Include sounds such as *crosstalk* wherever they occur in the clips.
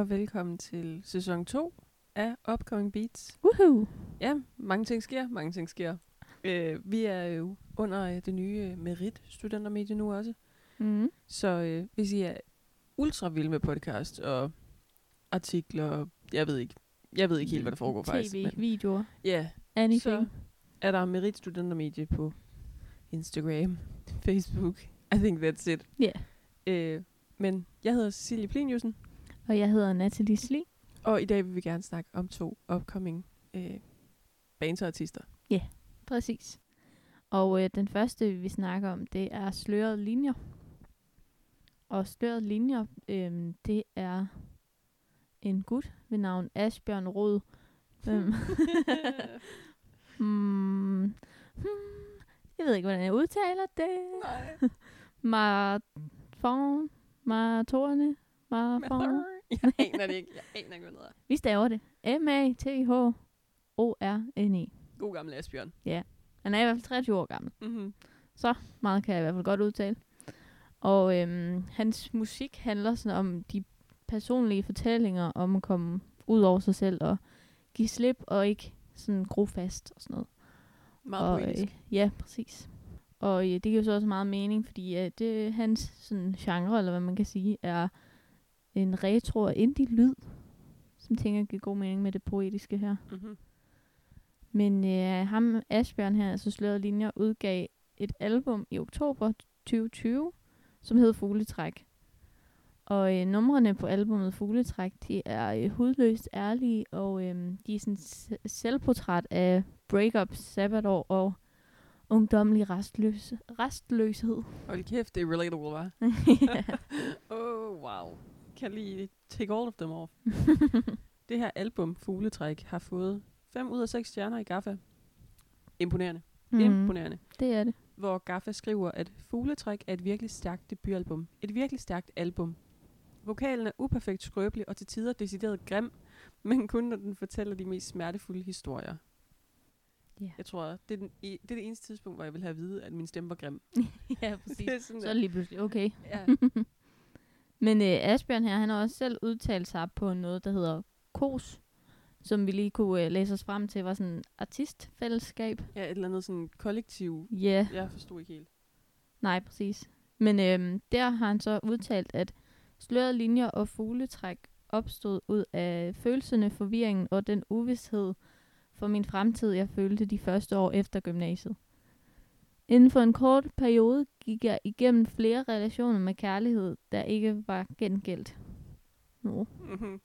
Og velkommen til sæson 2 af Upcoming Beats. Woohoo! Ja, mange ting sker, mange ting sker. Øh, vi er jo under øh, det nye øh, Merit studentermedie nu også. Mm. Så øh, hvis I er ultra vilde med podcast og artikler, jeg ved ikke, jeg ved ikke helt, hvad der foregår faktisk. TV, videoer, ja, anything. så er der Merit studentermedie på Instagram, Facebook. I think that's it. Ja. Øh, men jeg hedder Cecilie Pliniusen, Og jeg hedder Natalie Sli. og i dag vil vi gerne snakke om to upcoming øh, bands og artister. Præcis. Og øh, den første, vi snakker om, det er slørede linjer. Og slørede linjer, øh, det er en gut ved navn Asbjørn Rod. Øhm, *laughs* hmm, hmm, jeg ved ikke, hvordan jeg udtaler det. Nej. *laughs* Marfon, Martorne, Marfon. Jeg *laughs* aner det ikke. Jeg aner ikke, hvad det er. Vi staver det. M-A-T-H-O-R-N-E. God gammel Asbjørn. Han er i hvert fald 23 år gammel. Mm-hmm. Meget kan jeg i hvert fald godt udtale. Og øhm, hans musik handler sådan om de personlige fortællinger om at komme ud over sig selv og give slip og ikke sådan gro fast og sådan noget. Meget og, poetisk. Øh, ja, præcis. Og øh, det giver så også meget mening, fordi øh, det, hans sådan, genre, eller hvad man kan sige, er en retro og indie-lyd, som tænker giver god mening med det poetiske her. Mm-hmm. Men øh, ham, Asbjørn her, altså sløret linjer, udgav et album i oktober 2020, som hed Fugletræk. Og øh, numrene på albumet Fugletræk, de er øh, hudløst ærlige, og øh, de er sådan selvportræt af breakup, sabbatår og ungdommelig restløse, restløshed. Hold kæft, det er relatable, hva'? *laughs* *laughs* Oh, wow. Kan lige take all of them off. *laughs* det her album, Fugletræk, har fået 5 ud af 6 stjerner i Gaffa. Imponerende. Mm. Imponerende. Det er det. Hvor Gaffa skriver, at Fugletræk er et virkelig stærkt debutalbum. Et virkelig stærkt album. Vokalen er uperfekt skrøbelig og til tider decideret grim, men kun når den fortæller de mest smertefulde historier. Ja. Jeg tror, det er, den, det er det eneste tidspunkt, hvor jeg vil have at vide, at min stemme var grim. *laughs* ja, præcis. *laughs* Det er sådan Så lige pludselig okay. Ja. Men øh, Asbjørn her, han har også selv udtalt sig på noget, der hedder KOS, som vi lige kunne øh, læse os frem til, var sådan artistfællesskab. ja, et eller andet sådan kollektiv. Ja, yeah. Jeg forstod ikke helt. nej, præcis. Men øh, der har han så udtalt, at slørede linjer og fugletræk opstod ud af følelserne, forvirringen og den uvidshed for min fremtid, jeg følte de første år efter gymnasiet. Inden for en kort periode gik jeg igennem flere relationer med kærlighed, der ikke var gengældt. Nå. Mm-hmm.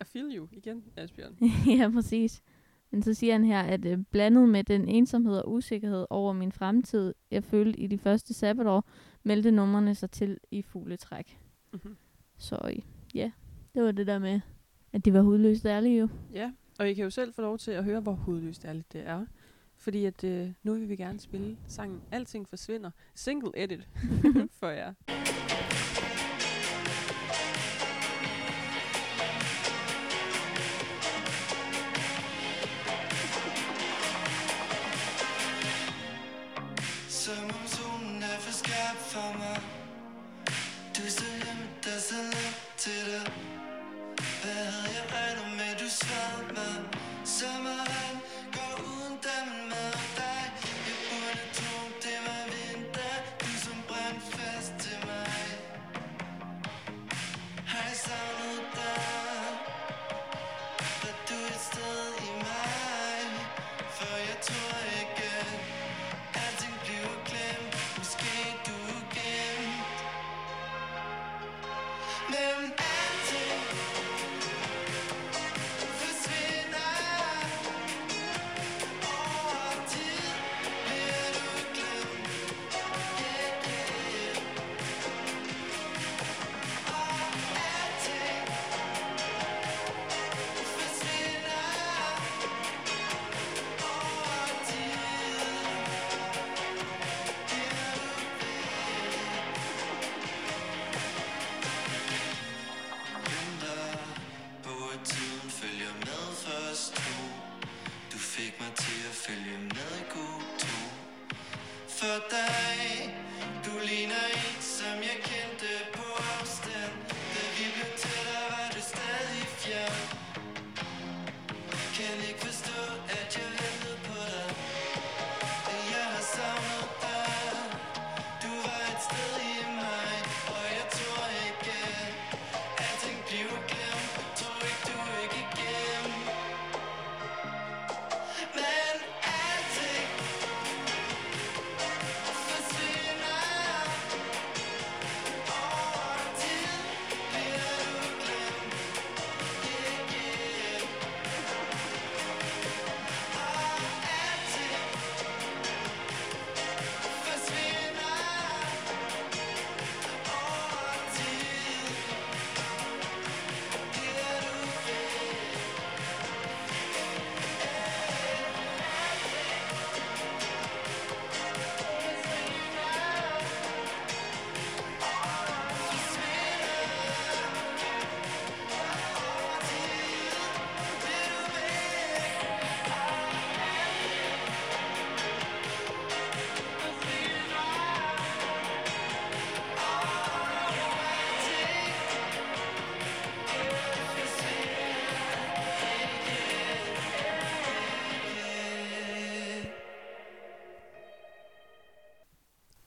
I feel you igen, Asbjørn. *laughs* ja, præcis. Men så siger han her, at øh, blandet med den ensomhed og usikkerhed over min fremtid, jeg følte i de første sabbatår, meldte numrene sig til i fugletræk. Mm-hmm. Så øh, ja, det var det der med, at det var hudløst ærligt jo. Ja, og I kan jo selv få lov til at høre, hvor hudløst ærligt det er. Fordi at øh, nu vil vi gerne spille sangen Alting Forsvinder. Single edit *laughs* for jer.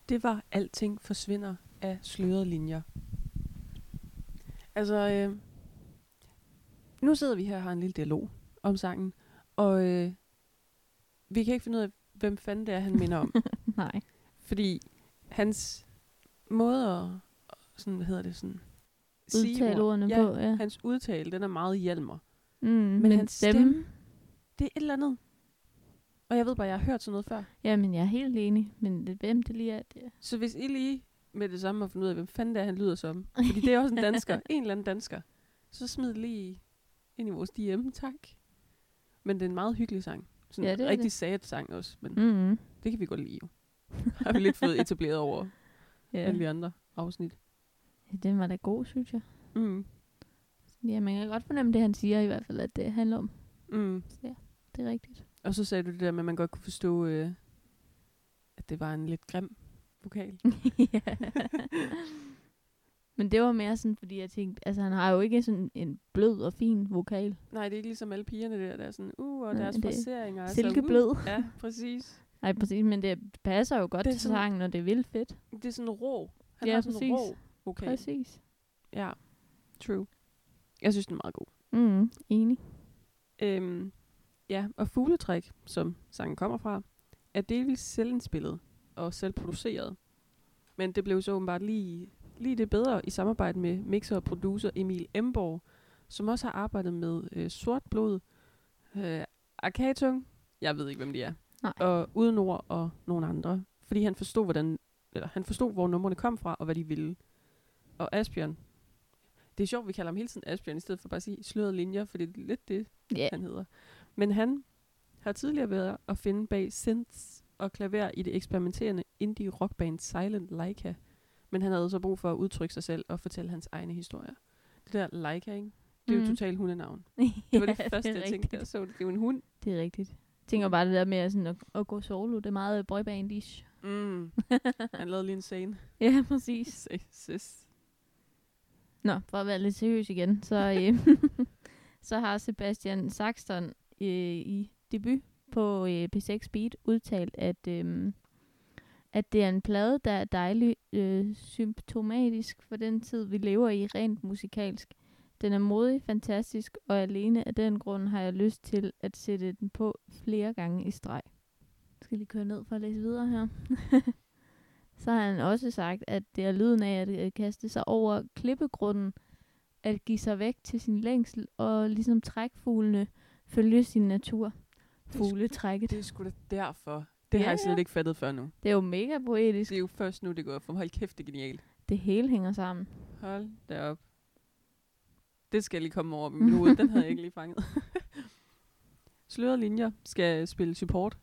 Det var Alting forsvinder af slørede linjer. Altså, øh, nu sidder vi her og har en lille dialog om sangen, og øh, vi kan ikke finde ud af, hvem fanden det er, han minder om. *laughs* Nej. fordi hans måde at, sådan, hvad hedder det, sådan, Udtale ord- ordene ja, på, ja. hans udtale, den er meget hjalmer. Mm, men, hans dem, stemme- Det er et eller andet. Og jeg ved bare, jeg har hørt sådan noget før. Jamen, jeg er helt enig, men det, hvem det lige er, det Så hvis I lige med det samme har fundet ud af, hvem fanden det er, han lyder som. Fordi det er også en dansker. *laughs* en eller anden dansker. Så smid lige ind i vores DM, tak. Men det er en meget hyggelig sang. Sådan Ja, en det er rigtig det. sad sang også. Men mm. det kan vi godt lide jo. *laughs* har vi lidt fået etableret over ja. alle de andre afsnit. ja. Den var da god, synes jeg. Mm. Ja, man kan godt fornemme det, han siger i hvert fald, at det handler om. Mm. Det er rigtigt. Og så sagde du det der med, at man godt kunne forstå, øh, at det var en lidt grim vokal. *laughs* ja. Men det var mere sådan, fordi jeg tænkte, altså han har jo ikke sådan en blød og fin vokal. Nej, det er ikke ligesom alle pigerne der, der er sådan, uh, og Nej, deres er fraseringer. er silkeblød. Uh. Ja, præcis. Nej, præcis, men det passer jo godt Det til sådan- sangen, og det er vildt fedt. Det er sådan rå. Han Ja, har sådan præcis. rå vokal. Præcis. Ja, true. Jeg synes, den er meget god. Mm, enig. Øhm, ja, og Fugletræk, som sangen kommer fra, er delvis selvindspillet og selvproduceret. Men det blev så åbenbart lige, lige det bedre i samarbejde med mixer og producer Emil Emborg, som også har arbejdet med øh, Sort Blod, øh, Arkatung, jeg ved ikke, hvem de er, Nej. og Uden Ord og nogle andre. Fordi han forstod, hvordan, eller han forstod, hvor numrene kom fra, og hvad de ville. Og Asbjørn, det er sjovt, vi kalder ham hele tiden Asbjørn, i stedet for bare at sige slørede linjer, for det er lidt det, Ja. han hedder. Men han har tidligere været at finde bag synths og klaver i det eksperimenterende indie rockband Silent Leica. Men han havde så brug for at udtrykke sig selv og fortælle hans egne historier. Det der Leica, ikke? Det er jo Mhm. totalt hundenavn. *laughs* Det var det Ja, første, er jeg tænkte, rigtigt. da jeg så det. Det er jo en hund. Det er rigtigt. Jeg tænker bare det der med sådan at, at gå solo. Det er meget boybandish. Mm. *laughs* Han lavede lige en scene. ja, præcis. *laughs* Sis. Nå, for at være lidt seriøs igen, så, øh, så har Sebastian Saxton øh, i debut på øh, P6 Beat udtalt, at, øh, at det er en plade, der er dejlig øh, symptomatisk for den tid, vi lever i rent musikalsk. Den er modig, fantastisk, og alene af den grund har jeg lyst til at sætte den på flere gange i streg. Jeg skal lige køre ned for at læse videre her. *laughs* Så har han også sagt, at det er lyden af at øh, kaste sig over klippegrunden, at give sig væk til sin længsel, og ligesom trækfuglene følge sin natur. Fugletrækket. Det er sgu da derfor. Det Ja, har jeg slet ikke fattet før nu. Det er jo mega poetisk. Det er jo først nu, det går for. Hold kæft, det er genialt. Det hele hænger sammen. Hold da op. Det skal jeg lige komme over i *laughs* min hoved. Den havde jeg ikke lige fanget. *laughs* Slørede linjer skal spille support.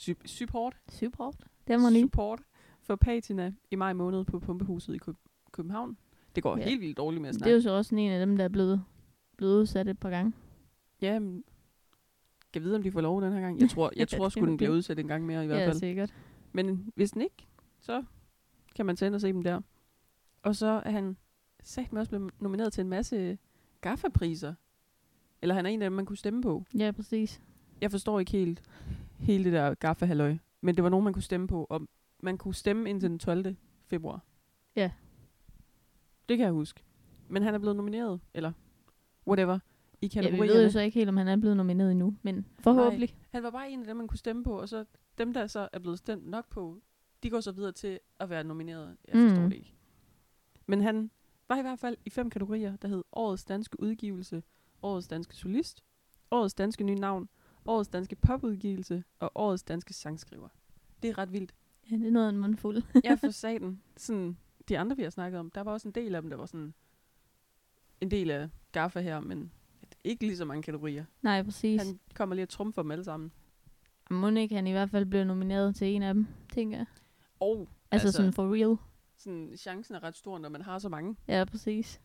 Sup- support? Support. Det var lige. Support for Patina i maj måned på Pumpehuset i Køb- København. Det går Ja. helt vildt dårligt med at Det er snakke. jo så også en af dem, der er blevet, blevet udsat et par gange. Ja, men kan vide, om de får lov den her gang. Jeg tror, jeg *laughs* Ja, tror sgu, den bliver udsat en gang mere i hvert Ja, fald. sikkert. Men hvis den ikke, så kan man ind og se dem der. Og så er han sagt med også blevet nomineret til en masse GAFFA-priser. Eller han er en af dem, man kunne stemme på. Ja, præcis. Jeg forstår ikke helt hele det der GAFFA-halløj. Men det var nogen, man kunne stemme på. Og man kunne stemme indtil den 12. februar. Ja. Det kan jeg huske. Men han er blevet nomineret, eller whatever, i Ja, vi kategorierne. ved jo så ikke helt, om han er blevet nomineret endnu, men forhåbentlig. Han var bare en af dem, man kunne stemme på, og så dem, der så er blevet stemt nok på, de går så videre til at være nomineret. Jeg forstår Mm. det ikke. Men han var i hvert fald i fem kategorier, der hed Årets Danske Udgivelse, Årets Danske Solist, Årets Danske Nye Navn, Årets Danske Popudgivelse og Årets Danske Sangskriver. Det er ret vildt. Ja, det er noget af en mundfuld. *laughs* Jeg for *laughs* saten, sådan, de andre, vi har snakket om, der var også en del af dem, der var sådan en del af Gaffa her, men ikke lige så mange kategorier. Nej, præcis. Han kommer lige at trumfe dem alle sammen. Må ikke han i hvert fald blev nomineret til en af dem, tænker jeg. Og Altså, Altså- altså sådan for real. sådan, chancen er ret stor, når man har så mange. Ja, præcis.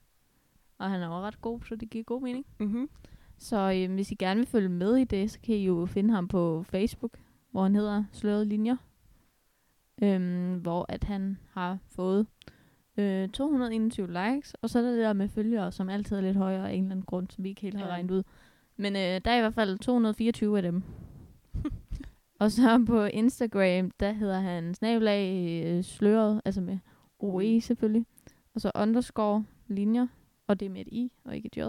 Og han er jo ret god, så det giver god mening. Mm-hmm. Så øh, hvis I gerne vil følge med i det, så kan I jo finde ham på Facebook, hvor han hedder Slørede Linjer. Øhm, hvor at han har fået øh, 221 likes, og så er der det der med følgere, som altid er lidt højere af en eller anden grund, som vi ikke helt har Ja. regnet ud. Men øh, der er i hvert fald 224 af dem. *laughs* Og så på Instagram, der hedder han snabelag øh, sløret, altså med OE selvfølgelig. Og så underscore linjer, og det er med et i, og ikke et j.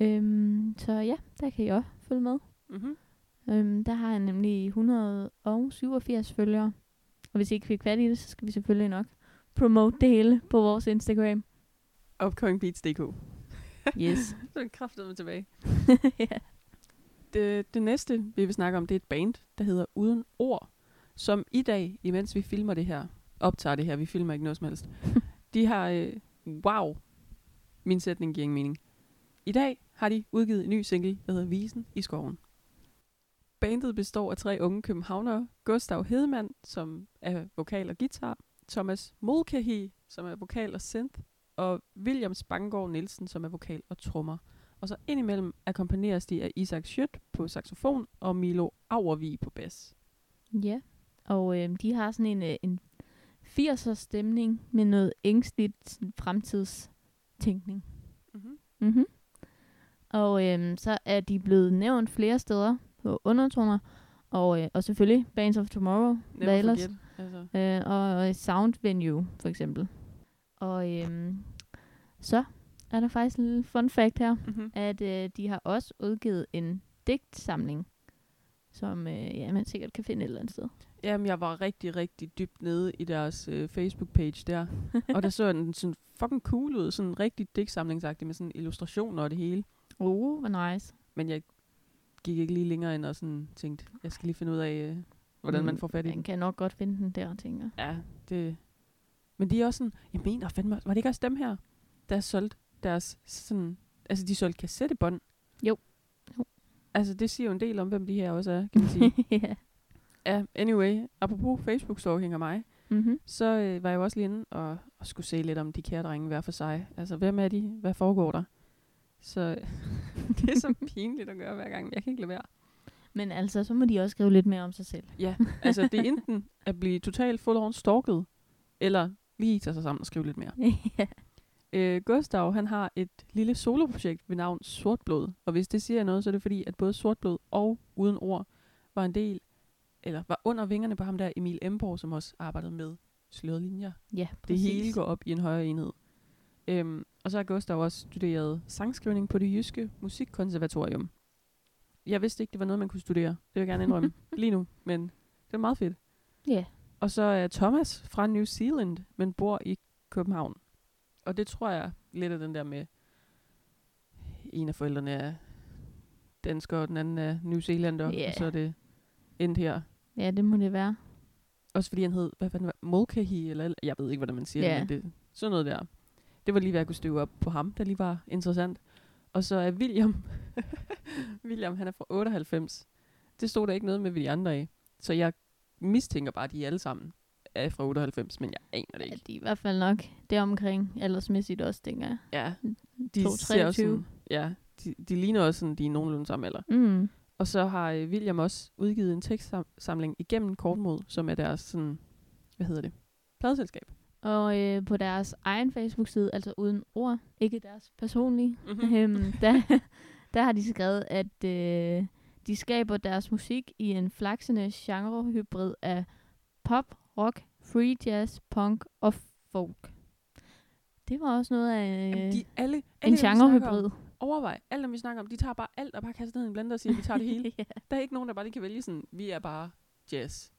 Øhm, så ja, der kan I også følge med. Mm-hmm. Øhm, der har han nemlig 187 følgere. Og hvis I ikke fik fat i det, så skal vi selvfølgelig nok promote det hele på vores Instagram. Upcomingbeats.dk. *laughs* Yes. *laughs* Så er det kraftedeme tilbage. *laughs* ja. Det, det næste, vi vil snakke om, det er et band, der hedder Uden Ord, som i dag, imens vi filmer det her, optager det her, vi filmer ikke noget som helst, de har, øh, wow, min sætning giver ingen mening. I dag har de udgivet en ny single, der hedder Visen i skoven. Bandet består af tre unge københavnere, Gustav Hedemann, som er vokal og guitar, Thomas Mulcahy, som er vokal og synth, og William Spanggaard Nielsen, som er vokal og trommer. Og så indimellem akkompagneres de af Isak Schødt på saxofon og Milo Auervig på bas. Ja, og øh, de har sådan en, øh, en 80'er stemning med noget ængstligt sådan fremtidstænkning. Mm-hmm. Mm-hmm. Og øh, så er de blevet nævnt flere steder på undertoner, og, øh, og selvfølgelig Bands of Tomorrow, hvad Never ellers? forget. Altså. Øh, og Sound Venue, for eksempel. Og øhm, så er der faktisk en lille fun fact her, Mm-hmm. at øh, de har også udgivet en digtsamling, som øh, ja, man sikkert kan finde et eller andet sted. Jamen, jeg var rigtig, rigtig dybt nede i deres øh, Facebook-page der. *laughs* og der så den sådan fucking cool ud. Sådan rigtig digtsamlingsagtig med sådan illustrationer og det hele. Uh, hvor nice. Men jeg gik ikke lige længere ind og sådan tænkte, jeg skal lige finde ud af, øh, hvordan man Mm, får fat i Man den. kan nok godt finde den der, tænker. Ja, det... Men de er også sådan, jeg mener fandme, var det ikke også dem her, der solgte deres sådan, altså de solgte kassettebånd? Jo. Jo. Altså det siger jo en del om, hvem de her også er, kan man sige. *laughs* ja. ja, anyway, apropos Facebook-stalking af mig, Mm-hmm. så øh, var jeg jo også lige inde og, og skulle se lidt om de kære drenge hver for sig. Altså, hvem er de? Hvad foregår der? Så *laughs* det er så *laughs* pinligt at gøre hver gang. Jeg kan ikke lade være. Men altså, så må de også skrive lidt mere om sig selv. Ja, *laughs* altså det er enten at blive totalt full on stalket, eller lige tage sig sammen og skrive lidt mere. ja. Øh, Gustav, han har et lille soloprojekt ved navn Sortblod. Og hvis det siger noget, så er det fordi, at både Sortblod og Uden Ord var en del, eller var under vingerne på ham der Emil Emborg, som også arbejdede med slørede linjer. ja, Det præcis. hele går op i en højere enhed. Øhm, og så har Gustav også studeret sangskrivning på det jyske musikkonservatorium. Jeg vidste ikke, det var noget, man kunne studere. Det vil jeg gerne indrømme *laughs* lige nu, men det er meget fedt. Ja. Og så er Thomas fra New Zealand, men bor i København. Og det tror jeg lidt af den der med, en af forældrene er dansker, og den anden er New Zealander, Ja. og så er det endt her. Ja, det må det være. Også fordi han hed, hvad fanden var Mulcahy, eller jeg ved ikke, hvordan man siger Ja. det, men det, sådan noget der. Det var lige, hvad jeg kunne støve op på ham, der lige var interessant. Og så er William, *laughs* William, han er fra 98. Det stod der ikke noget med ved de andre af. Så jeg mistænker bare, at de alle sammen er fra 98, men jeg aner det Ja, ikke. de er i hvert fald nok det omkring, aldersmæssigt også, tænker jeg. Ja, de To, ser også 23. sådan, ja, de, de ligner også sådan, de er nogenlunde samme alder. Mm. Og så har øh, William også udgivet en tekstsamling igennem Kortmod, som er deres sådan, hvad hedder det, pladeselskab. Og øh, på deres egen Facebook-side, altså uden ord, ikke deres personlige, Mhm. *laughs* øhm, der, *laughs* der har de skrevet, at øh, de skaber deres musik i en flaksende genrehybrid af pop, rock, free jazz, punk og folk. Det var også noget af Jamen, øh, de alle, alle en genrehybrid. Overvej, alt dem vi snakker om, de tager bare alt og bare kaster ned i en blender og siger, at vi tager det *laughs* hele. ja. Der er ikke nogen, der bare lige kan vælge sådan, vi er bare jazz.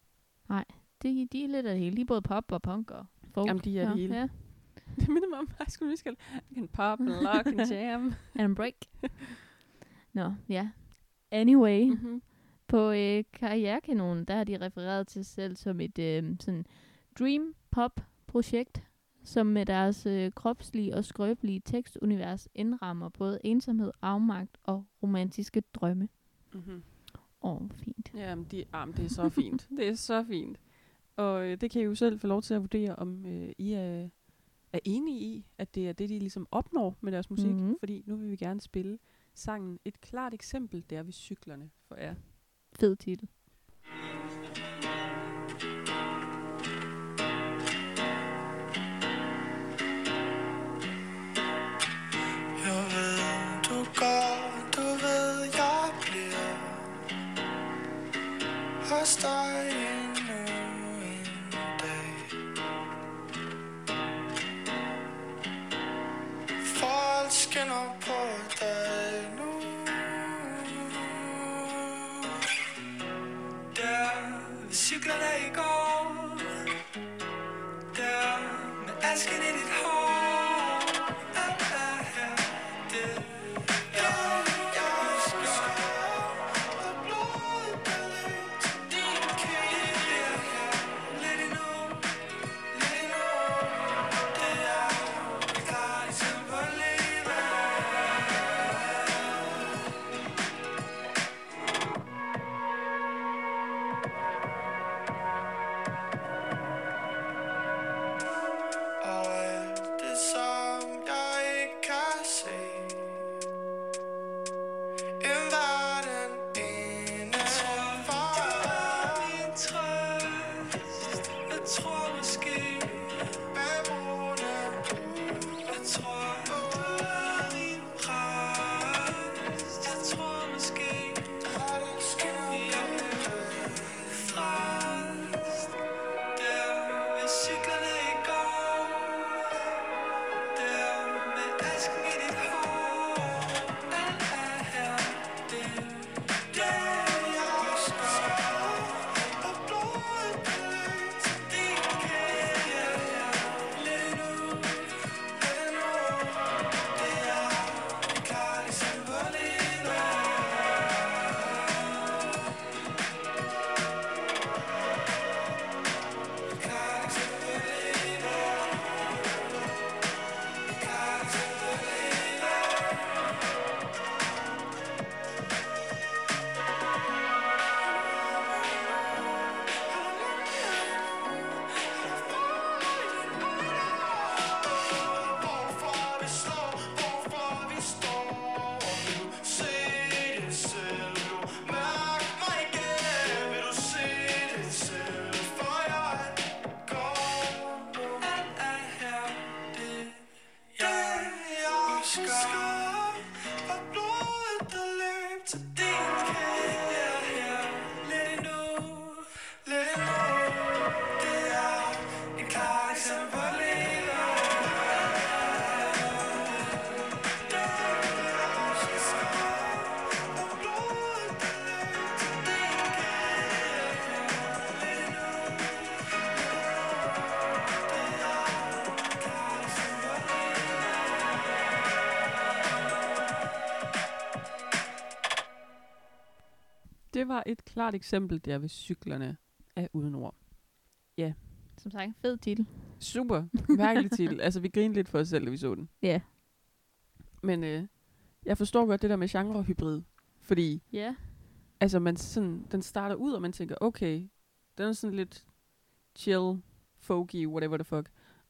de, de er lidt af det hele. De er både pop og punk og folk. Jamen, de er det hele. Ja. *laughs* Det minder mig om High School Musical. I can pop and lock and *laughs* jam. And break. Nå, ja. Anyway. mm-hmm. På øh, Karrierekanonen, der har de refereret til sig selv som et øh, sådan dream pop projekt, som med deres øh, kropslige og skrøbelige tekstunivers indrammer både ensomhed, afmagt og romantiske drømme. Mm-hmm. Åh, oh, fint. Jamen, de, jamen, det er så fint. det er så fint. Og øh, det kan I jo selv få lov til at vurdere, om øh, I er, er enige i, at det er det, de ligesom opnår med deres musik. Mhm. Fordi nu vil vi gerne spille sangen. Et klart eksempel, det er ved cyklerne for jer. Fed titel. Jeg Det var et klart eksempel der ved cyklerne af Udenord. Som sagt, fed titel. Super. *laughs* Mærkelig titel. Altså, vi grinede lidt for os selv, da vi så den. Ja. Men øh, jeg forstår godt det der med genrehybrid. Fordi Ja. altså, man sådan, den starter ud, og man tænker, okay, den er sådan lidt chill, folky, whatever the fuck.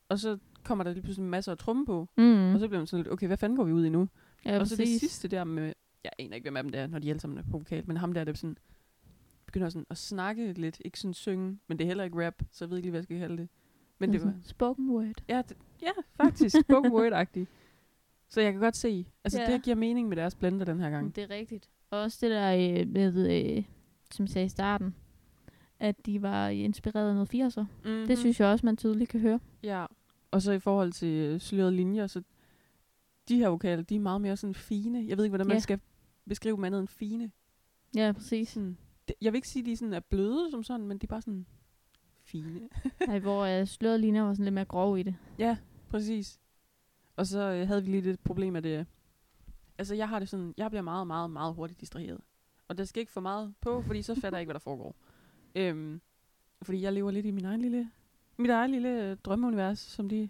Og så kommer der lige pludselig masser af tromme på. Mm. Og så bliver man sådan lidt, okay, hvad fanden går vi ud i nu? ja, og så det præcis. sidste der med, jeg aner ikke, hvem af dem det er, når de alle sammen er på vokal, men ham der, der sådan, begynder sådan at snakke lidt, ikke sådan synge, men det er heller ikke rap, så jeg ved ikke lige, hvad jeg skal kalde det. Men det var, Altså, Spoken word. ja, det, ja faktisk, spoken word-agtigt. Så jeg kan godt se, altså Ja. det giver mening med deres blender den her gang. Det er rigtigt. Og også det der øh, med, øh, som jeg sagde i starten, at de var inspireret af noget 80'er. Mm-hmm. Det synes jeg også, man tydeligt kan høre. Ja, og så i forhold til øh, slørede linjer, så de her vokaler, de er meget mere sådan fine. Jeg ved ikke, hvordan man Ja. skal beskrive dem andet end fine. Ja, præcis. Sådan, det, jeg vil ikke sige, at de sådan er bløde som sådan, men de er bare sådan fine. *laughs* Ej, hvor øh, sløret ligner var sådan lidt mere grov i det. Ja, præcis. Og så øh, havde vi lige et problem med det. Altså, jeg har det sådan, jeg bliver meget, meget, meget hurtigt distraheret. Og der skal ikke for meget på, fordi så fatter jeg ikke, hvad der foregår. Øhm, fordi jeg lever lidt i min egen lille, mit eget lille øh, drømmeunivers, som de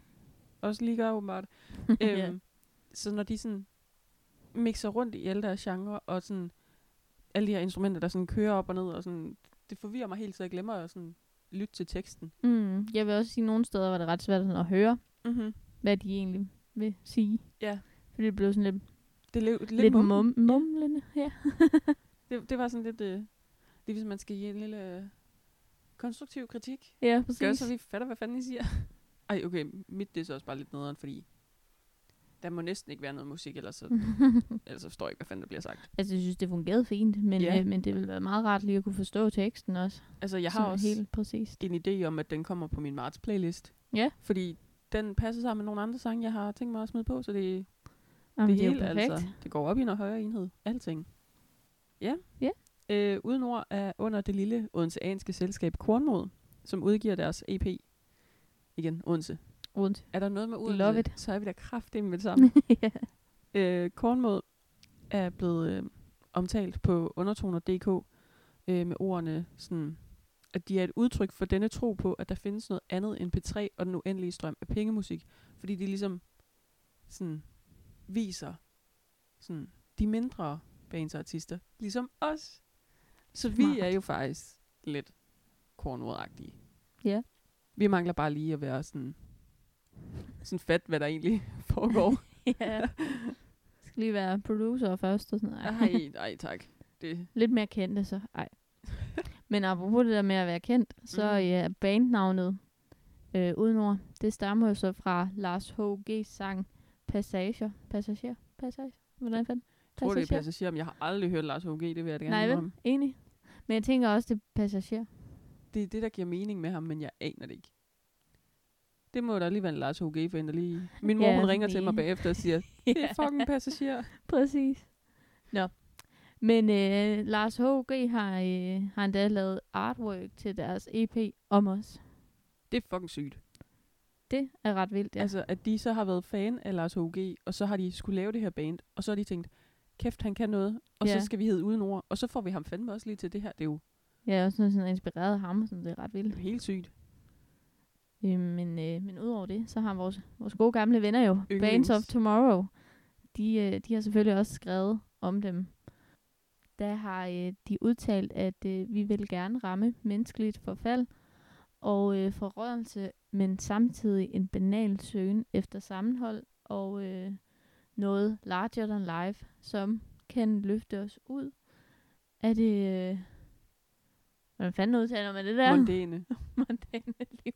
også lige gør åbenbart. *laughs* Øhm, Så når de sådan mixer rundt i alle deres genrer, og sådan alle de her instrumenter, der sådan kører op og ned, og sådan, det forvirrer mig helt, så jeg glemmer at sådan lytte til teksten. Mm, jeg vil også sige, at nogle steder var det ret svært sådan at høre, Mm-hmm. hvad de egentlig vil sige. Ja, For det blev sådan lidt, det er lidt, lidt, mum, mumlende. Ja. *laughs* Det, det var sådan lidt, øh, det er hvis man skal give en lille øh, konstruktiv kritik. ja, Gør præcis. så vi fatter, hvad fanden I siger. *laughs* Ej, okay, mit det er så også bare lidt nederen, fordi der må næsten ikke være noget musik, ellers så, *laughs* ellers så forstår jeg ikke, hvad fanden der bliver sagt. altså, jeg synes, det fungerede fint, men, Ja. øh, men det ville være meget rart lige at kunne forstå teksten også. Altså, jeg har også Helt præcist. en idé om, at den kommer på min marts playlist. Ja. Fordi den passer sammen med nogle andre sange, jeg har tænkt mig at smide på, så det, Jamen, det det er hele, altså. Det går op i en højere enhed. Alting. Ja. Ja. Øh, uden ord er under det lille odenseanske selskab Kornmod, som udgiver deres EP. Igen, Odense. Odense. Er der noget med Odense, Love it. så er vi da kraftigt med det samme. *laughs* ja. øh, Kornmod er blevet øh, omtalt på undertoner.dk øh, med ordene sådan, at de er et udtryk for denne tro på, at der findes noget andet end P3 og den uendelige strøm af pengemusik. Fordi de ligesom sådan viser sådan, de mindre bands og artister, ligesom os. Så vi Smart. er jo faktisk lidt kornmodagtige. Ja. Vi mangler bare lige at være sådan, sådan fat, hvad der egentlig *laughs* foregår. *laughs* ja. Skal lige være producer først og sådan noget. Ej, *laughs* nej tak. Det, Lidt mere kendte, så ej. Men apropos det der med at være kendt, så Mhm. ja, bandnavnet øh, Udenord, det stammer jo så fra Lars H.G.'s sang Passager. Passager? Passager? Hvordan fandt? Jeg tror, det er passager, men jeg har aldrig hørt Lars H.G., det vil jeg da gerne Nej, vel? Enig. Men jeg tænker også, det er passager. Det er det, der giver mening med ham, men jeg aner det ikke. Det må da lige være en Lars H.G. der lige... Min mor, Ja, hun ringer til mig *laughs* bagefter og siger, det er fucking passager. Præcis. Nå. Men øh, Lars H.G. har, øh, har endda lavet artwork til deres EP om os. Det er fucking sygt. Det er ret vildt, ja. Ja. Altså, at de så har været fan af Lars H.G., og så har de skulle lave det her band, og så har de tænkt, kæft, han kan noget, og Ja. så skal vi hedde uden ord, og så får vi ham fandme også lige til det her. Det er jo er også sådan, sådan inspireret ham, så det er ret vildt. helt sygt. Øh, men, øh, men udover det, så har vores, vores gode gamle venner jo, Yndlings. Bands of Tomorrow, de, øh, de har selvfølgelig også skrevet om dem. Der har øh, de udtalt, at øh, vi vil gerne ramme menneskeligt forfald og øh, forrådelse, men samtidig en banal søgen efter sammenhold og øh, noget larger than life, som kan løfte os ud af det... Øh, hvordan fanden udtaler man det der? Mondæne. *laughs* Mondæne liv.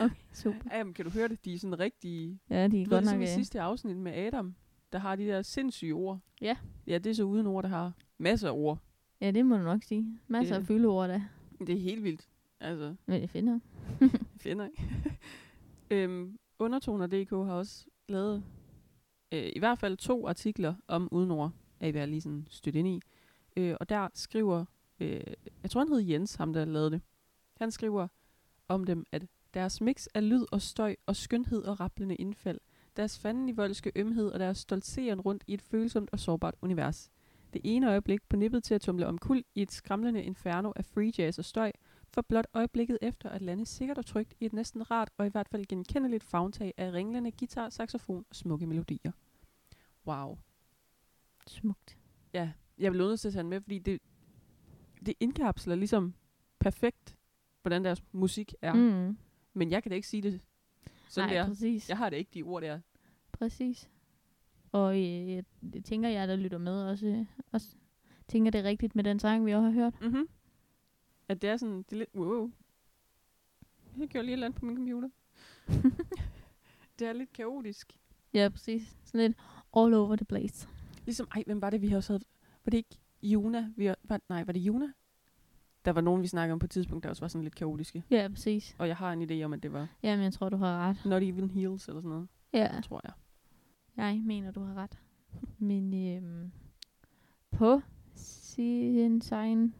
Okay, super. Jamen, kan du høre det? De er sådan rigtig... Ja, de er Du ved, godt ligesom nok... i øh, sidste afsnit med Adam, der har de der sindssyge ord. Ja. Ja, det er så uden ord, der har masser af ord. Ja, det må du nok sige. Masser Det- af fyldeord der. Det er helt vildt. Altså, Men det finder. finder ikke. øhm, Undertoner.dk har også lavet øh, i hvert fald to artikler om udenord, er jeg lige sådan stødt ind i. Øh, og der skriver, øh, jeg tror han hed Jens, ham der lavede det. Han skriver om dem, at deres mix af lyd og støj og skønhed og rapplende indfald, deres fanden i voldske ømhed og deres stoltseren rundt i et følsomt og sårbart univers. Det ene øjeblik på nippet til at tumle omkuld i et skramlende inferno af free jazz og støj, for blot øjeblikket efter at lande sikkert og trygt i et næsten rart og i hvert fald genkendeligt fagntag af ringlende guitar, saxofon og smukke melodier. Wow. Smukt. Ja, jeg vil nødt til at tage den med, fordi det, det indkapsler ligesom perfekt, hvordan deres musik er. Mm. Men jeg kan da ikke sige det sådan Nej, der. præcis. Jeg har det ikke, de ord der. Præcis. Og øh, jeg, jeg tænker, jeg der lytter med også, øh, også tænker det rigtigt med den sang, vi også har hørt. Mm-hmm. At det er sådan, det er lidt, wow. Jeg gjorde lige et eller andet på min computer. *laughs* det er lidt kaotisk. Ja, præcis. Sådan lidt all over the place. Ligesom, ej, hvem var det, vi også havde... Var det ikke Juna? Vi var, nej, var det Juna? Der var nogen, vi snakkede om på et tidspunkt, der også var sådan lidt kaotiske. Ja, præcis. Og jeg har en idé om, at det var Jamen, jeg tror, du har ret. Not Even Heels eller sådan noget, Ja, tror jeg. jeg mener, du har ret. Men øhm, på sign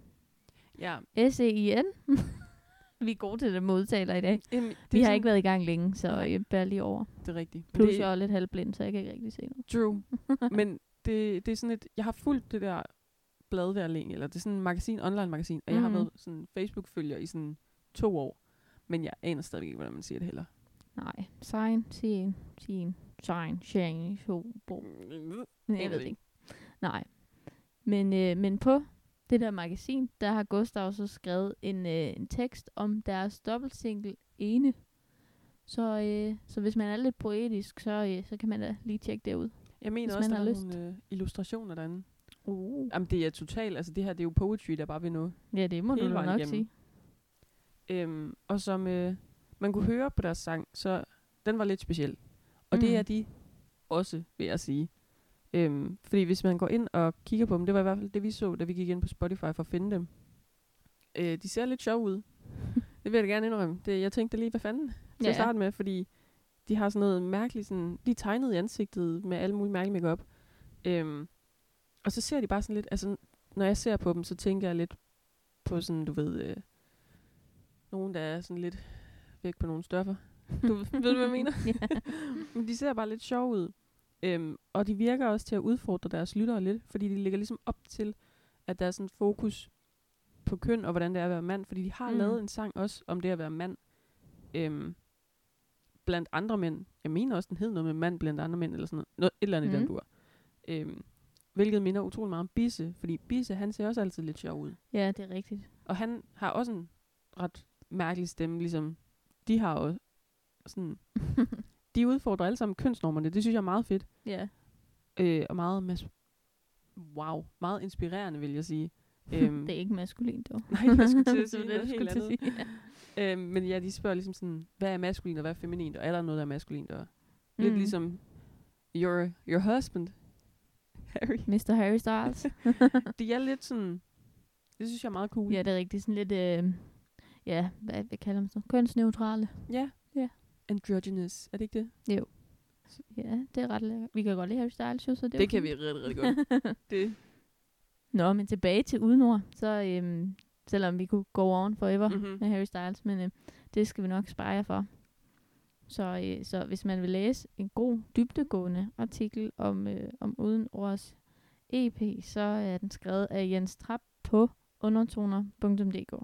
Ja, S-E-I-N. *laughs* vi er gode til det med udtaler i dag. Jamen, det Vi har sådan- ikke været i gang længe, så jeg bærer lige over. Det er rigtigt. Plus det, jeg er lidt halvblind, så jeg kan ikke rigtig se noget. True. *laughs* Men det, det er sådan et, jeg har fulgt det der blad der længe, eller det er sådan en magasin, online magasin, og jeg har Mhm. været sådan Facebook-følger i sådan to år. Men jeg aner stadig ikke, hvordan man siger det heller. Nej. Sign, sin, sin, sign, shang, so, bo. Jeg ved det ikke. Nej. Men, øh, men på det der magasin, der har Gustav så skrevet en, øh, en tekst om deres dobbeltsingle Ene. Så, øh, så hvis man er lidt poetisk, så, øh, så kan man da lige tjekke det ud. Jeg mener også, der er nogle øh, illustrationer derinde. Uh. Jamen, det er totalt, altså det her, det er jo poetry, der bare vil noget. Ja, det må du nok igennem. sige. Øhm, og som øh, man kunne høre på deres sang, så den var lidt speciel. Og mm. det er de også, vil jeg sige. Øhm, fordi hvis man går ind og kigger på dem, det var i hvert fald det, vi så, da vi gik ind på Spotify for at finde dem. Øh, de ser lidt sjove ud. *laughs* det vil jeg da gerne indrømme. Det, jeg tænkte lige, hvad fanden til Ja. at starte med, fordi de har sådan noget mærkeligt, sådan, de er tegnet i ansigtet med alle mulige mærkelige makeup. Øhm, og så ser de bare sådan lidt, altså når jeg ser på dem, så tænker jeg lidt på sådan, du ved, øh, nogen, der er sådan lidt væk på nogle stoffer. Du ved, hvad jeg mener? *laughs* *laughs* Men de ser bare lidt sjove ud. Øhm, og de virker også til at udfordre deres lyttere lidt, fordi de ligger ligesom op til, at der er sådan fokus på køn og hvordan det er at være mand. Fordi de har Mm. mm. lavet en sang også om det at være mand. Øhm, blandt andre mænd. Jeg mener også, den hed noget med mand blandt andre mænd, eller sådan noget. noget et eller andet mm. i den Mm. dur. Øhm, hvilket minder utrolig meget om Bisse, fordi Bisse, han ser også altid lidt sjov ud. ja, det er rigtigt. Og han har også en ret mærkelig stemme, ligesom de har også sådan... *laughs* de udfordrer alle sammen kønsnormerne. Det synes jeg er meget fedt. ja. Øh, og meget mas- wow, meget inspirerende, vil jeg sige. øhm, *laughs* det er ikke maskulint, dog. *laughs* Nej, jeg skulle til at Det sige var noget helt andet. sige, ja. øhm, men ja, de spørger ligesom sådan, hvad er maskulin og hvad er feminint, og er der noget, der er maskulint? Og mm. lidt ligesom your, your husband, Harry. Mr. Harry Styles. *laughs* De er lidt sådan, det synes jeg er meget cool. ja, det er rigtigt. Sådan lidt, øh, ja, hvad, hvad kalder man så? Kønsneutrale. Ja. Ja. Androgynous, er det ikke det? Ja, det er ret lækkert. Vi kan godt lide Harry Styles, jo, så det, Det, det kan vi rigtig, rigtig godt. *laughs* det, Nå, men tilbage til Udenord, så øhm, selvom vi kunne go on forever mm. mm-hmm. med Harry Styles, men øh, det skal vi nok spare jer for. Så, øh, så hvis man vil læse en god, dybdegående artikel om, øh, om Udenords EP, så er den skrevet af Jens Trapp på undertoner.dk.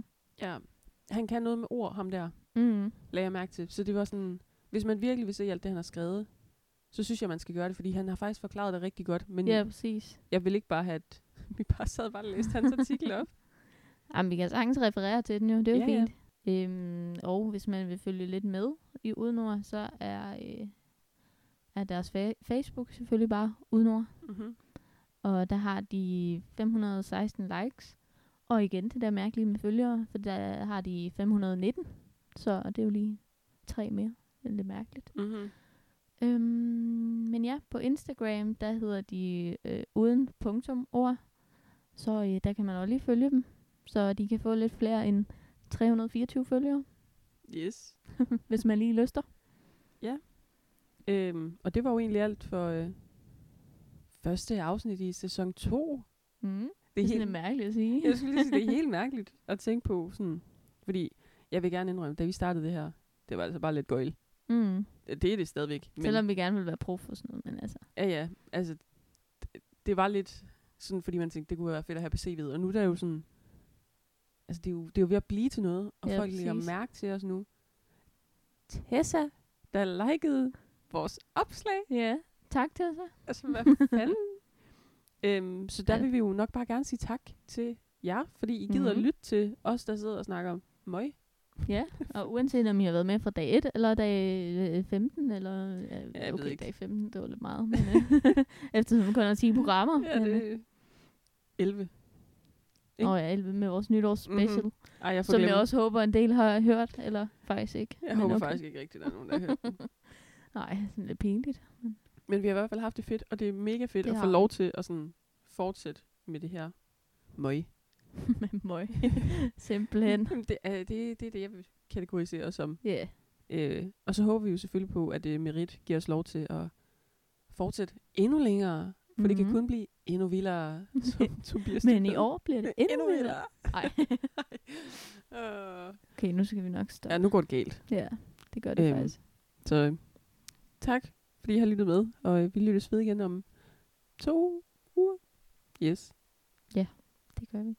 Ja, han kan noget med ord, ham der, Mm. lagde jeg mærke til. Så det var sådan, hvis man virkelig vil se alt det, han har skrevet, så synes jeg, man skal gøre det, fordi han har faktisk forklaret det rigtig godt. Men Ja, præcis. jeg vil ikke bare have, at *laughs* vi bare sad og bare læste hans artikel op. *laughs* Jamen, vi kan sagtens referere til den jo, det er jo Ja, ja. Øhm, og hvis man vil følge lidt med i Udenord, så er, øh, er deres fa- Facebook selvfølgelig bare Udenord. Mm-hmm. Og der har de 516 likes. Og igen det der mærkelige med følgere, for der har de 519. Så det er jo lige tre mere. Det er lidt mærkeligt. Mm-hmm. Øhm, men ja, på Instagram, der hedder de øh, uden punktum ord. Så øh, der kan man også lige følge dem. Så de kan få lidt flere end 324 følgere, Yes. *laughs* hvis man lige lyster. Øhm, og det var jo egentlig alt for øh, første afsnit i sæson 2. Mm. Det Det er lidt mærkeligt at sige. Jeg skulle lige sige, det er *laughs* helt mærkeligt at tænke på sådan, fordi jeg vil gerne indrømme, da vi startede det her, det var altså bare lidt gøjl. Mm. Det er det stadigvæk. Men, Selvom vi gerne vil være prof og sådan noget, men altså. Ja, ja. Altså, det, det var lidt sådan, fordi man tænkte, det kunne være fedt at have på CV'et. Og nu er der jo sådan, altså det er jo, det er jo ved at blive til noget, og Ja, folk lægger præcis. mærke til os nu. Tessa, der likede vores opslag. Ja, tak sig. Altså, hvad *laughs* fanden? øhm, så der Ja. vil vi jo nok bare gerne sige tak til jer, fordi I gider Mhm. mm-hmm. lytte til os, der sidder og snakker om møg. Ja, og uanset om I har været med fra dag 1 eller dag øh, 15, eller ja, jeg okay, ikke. dag 15, det var lidt meget, men øh, *laughs* eftersom vi kun har 10 programmer. Ja, men, øh, det er 11. Åh ja, 11 med vores nytårsspecial, Mhm. mm-hmm. Ej, jeg som jeg også håber, en del har hørt, eller faktisk ikke. Jeg men håber okay. faktisk ikke rigtigt, der er nogen, der har hørt den. *laughs* Nej, sådan lidt pinligt. Men vi har i hvert fald haft det fedt, og det er mega fedt Det at få lov til at sådan fortsætte med det her møg. *laughs* med møg. *laughs* Simpelthen. det, er, det, det er det, jeg vil kategorisere som. Ja. Øh, og så håber vi jo selvfølgelig på, at uh, Merit giver os lov til at fortsætte endnu længere. For mm-hmm. det kan Mhm. kun blive endnu vildere, *laughs* som Tobias Men i år bliver det *laughs* endnu, endnu vildere. vildere. *laughs* Ej. Uh, Okay, nu skal vi nok stoppe. ja, nu går det galt. Ja, det gør det Øhm, faktisk. Så øh, tak, fordi I har lyttet med. Og øh, vi lyttes ved igen om to uger. Yes. Det gør vi.